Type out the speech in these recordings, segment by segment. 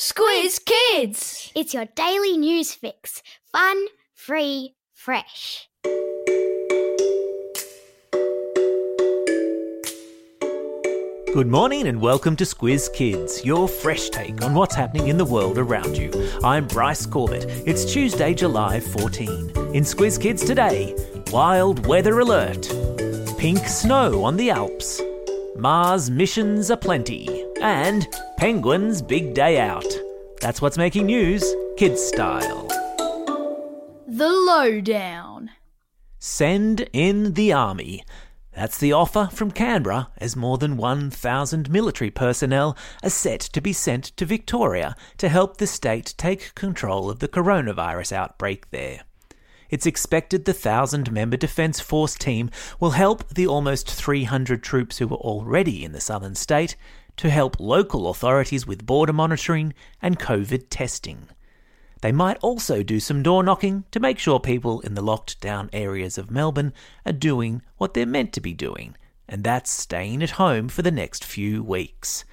Squiz Kids! It's your daily news fix. Fun, free, fresh. Good morning and welcome to Squiz Kids, your fresh take on what's happening in the world around you. I'm Bryce Corbett. It's Tuesday, July 14. In Squiz Kids today, wild weather alert, pink snow on the Alps, Mars missions aplenty, and penguins' big day out. That's what's making news, kids style. The Lowdown. Send in the army. That's the offer from Canberra as more than 1,000 military personnel are set to be sent to Victoria to help the state take control of the coronavirus outbreak there. It's expected the 1,000 member Defence Force team will help the almost 300 troops who are already in the southern state to help local authorities with border monitoring and COVID testing. They might also do some door knocking to make sure people in the locked down areas of Melbourne are doing what they're meant to be doing, and that's staying at home for the next few weeks.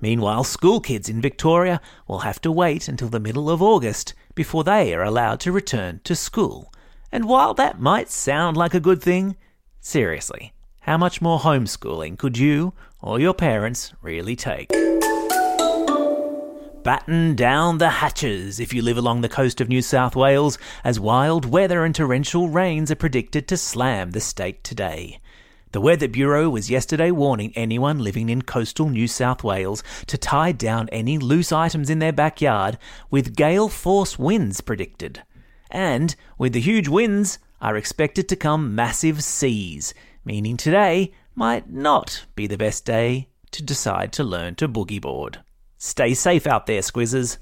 Meanwhile, school kids in Victoria will have to wait until the middle of August before they are allowed to return to school. And while that might sound like a good thing, seriously, how much more homeschooling could you or your parents really take? Batten down the hatches if you live along the coast of New South Wales, as wild weather and torrential rains are predicted to slam the state today. The Weather Bureau was yesterday warning anyone living in coastal New South Wales to tie down any loose items in their backyard, with gale force winds predicted. And with the huge winds are expected to come massive seas, meaning today might not be the best day to decide to learn to boogie board. Stay safe out there, squizzers.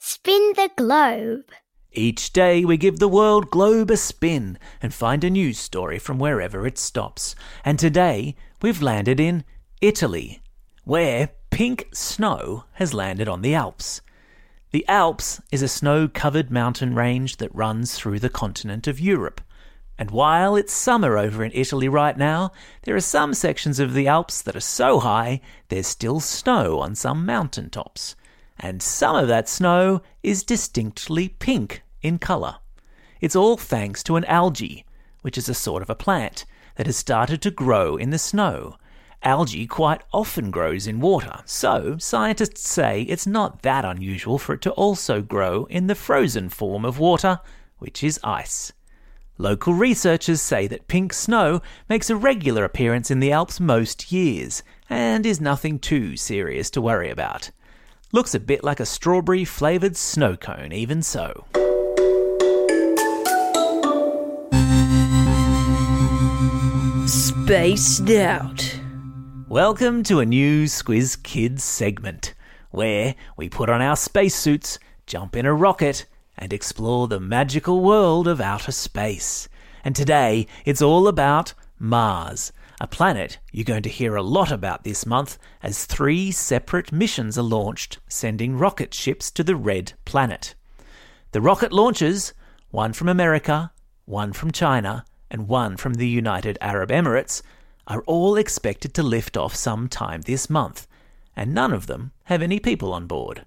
Spin the globe. Each day we give the world globe a spin and find a news story from wherever it stops. And today we've landed in Italy, where pink snow has landed on the Alps. The Alps is a snow covered mountain range that runs through the continent of Europe. And while it's summer over in Italy right now, there are some sections of the Alps that are so high there's still snow on some mountain tops. And some of that snow is distinctly pink in colour. It's all thanks to an algae, which is a sort of a plant that has started to grow in the snow. Algae quite often grows in water, so scientists say it's not that unusual for it to also grow in the frozen form of water, which is ice. Local researchers say that pink snow makes a regular appearance in the Alps most years and is nothing too serious to worry about. Looks a bit like a strawberry flavoured snow cone, even so. Spaced Out. Welcome to a new Squiz Kids segment, where we put on our spacesuits, jump in a rocket, and explore the magical world of outer space. And today, it's all about Mars, a planet you're going to hear a lot about this month as three separate missions are launched, sending rocket ships to the Red Planet. The rocket launches, one from America, one from China, and one from the United Arab Emirates, are all expected to lift off sometime this month, and none of them have any people on board.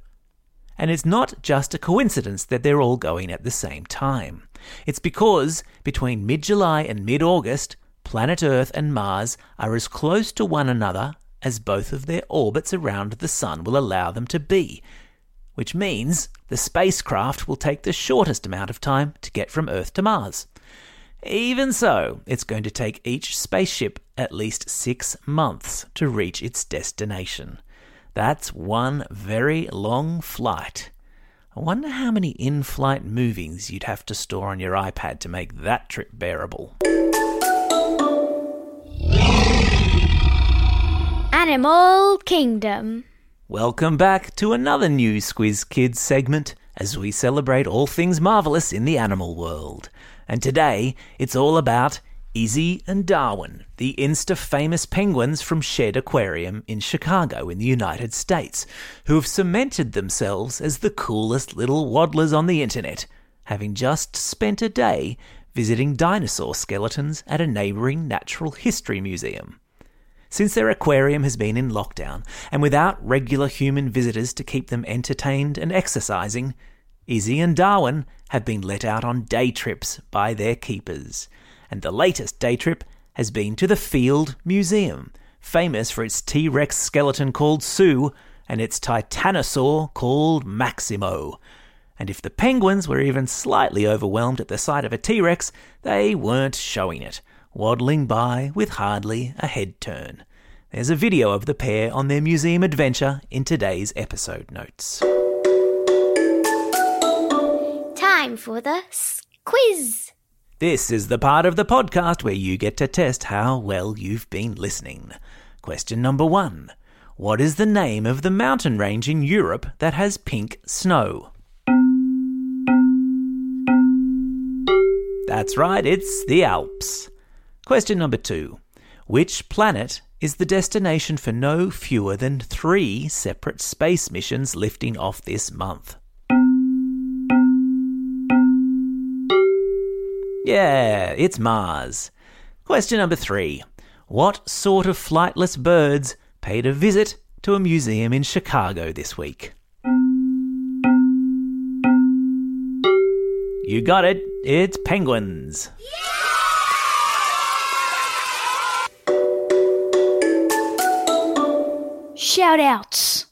And it's not just a coincidence that they're all going at the same time. It's because between mid July and mid August, planet Earth and Mars are as close to one another as both of their orbits around the Sun will allow them to be, which means the spacecraft will take the shortest amount of time to get from Earth to Mars. Even so, it's going to take each spaceship at least six months to reach its destination. That's one very long flight. I wonder how many in flight movies you'd have to store on your iPad to make that trip bearable. Animal Kingdom. Welcome back to another new Squiz Kids segment as we celebrate all things marvellous in the animal world. And today, it's all about Izzy and Darwin, the insta famous penguins from Shedd Aquarium in Chicago in the United States, who have cemented themselves as the coolest little waddlers on the internet, having just spent a day visiting dinosaur skeletons at a neighbouring natural history museum. Since their aquarium has been in lockdown, and without regular human visitors to keep them entertained and exercising, Izzy and Darwin have been let out on day trips by their keepers. And the latest day trip has been to the Field Museum, famous for its T Rex skeleton called Sue and its titanosaur called Maximo. And if the penguins were even slightly overwhelmed at the sight of a T Rex, they weren't showing it, waddling by with hardly a head turn. There's a video of the pair on their museum adventure in today's episode notes. Time for the quiz. This is the part of the podcast where you get to test how well you've been listening. Question number one What is the name of the mountain range in Europe that has pink snow? That's right, it's the Alps. Question number two Which planet is the destination for no fewer than three separate space missions lifting off this month? Yeah, it's Mars. Question number three. What sort of flightless birds paid a visit to a museum in Chicago this week? You got it. It's penguins. Shout outs.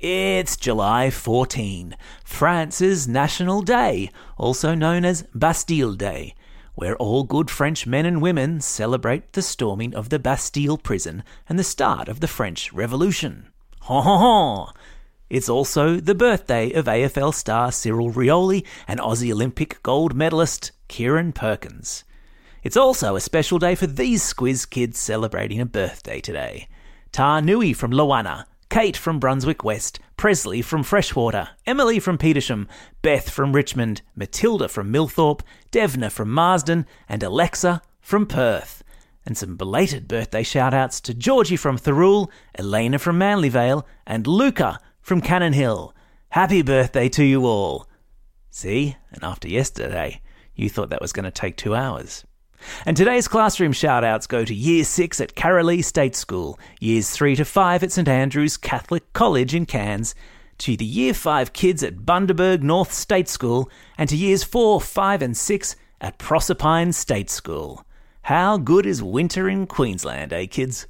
It's July 14, France's National Day, also known as Bastille Day, where all good French men and women celebrate the storming of the Bastille prison and the start of the French Revolution. Ha ha ha! It's also the birthday of AFL star Cyril Rioli and Aussie Olympic gold medalist Kieren Perkins. It's also a special day for these Squiz kids celebrating a birthday today. Ta Nui from Lowana, Kate from Brunswick West, Presley from Freshwater, Emily from Petersham, Beth from Richmond, Matilda from Millthorpe, Devna from Marsden, and Alexa from Perth. And some belated birthday shout outs to Georgie from Thirroul, Elena from Manlyvale, and Luca from Cannon Hill. Happy birthday to you all. See, and after yesterday, you thought that was going to take two hours. And today's classroom shout-outs go to Year 6 at Carolee State School, Years 3 to 5 at St Andrew's Catholic College in Cairns, to the Year 5 kids at Bundaberg North State School, and to Years 4, 5 and 6 at Proserpine State School. How good is winter in Queensland, eh, kids?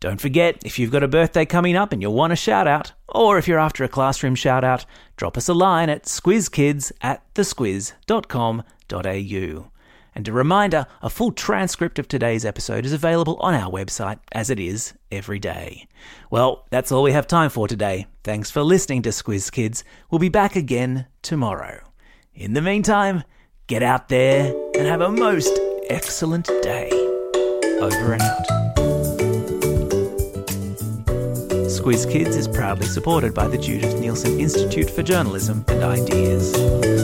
Don't forget, if you've got a birthday coming up and you want a shout out, or if you're after a classroom shout out, drop us a line at squizkids at thesquiz.com.au. And a reminder a full transcript of today's episode is available on our website, as it is every day. Well, that's all we have time for today. Thanks for listening to Squiz Kids. We'll be back again tomorrow. In the meantime, get out there and have a most excellent day. Over and out. Squiz Kids is proudly supported by the Judith Neilson Institute for Journalism and Ideas.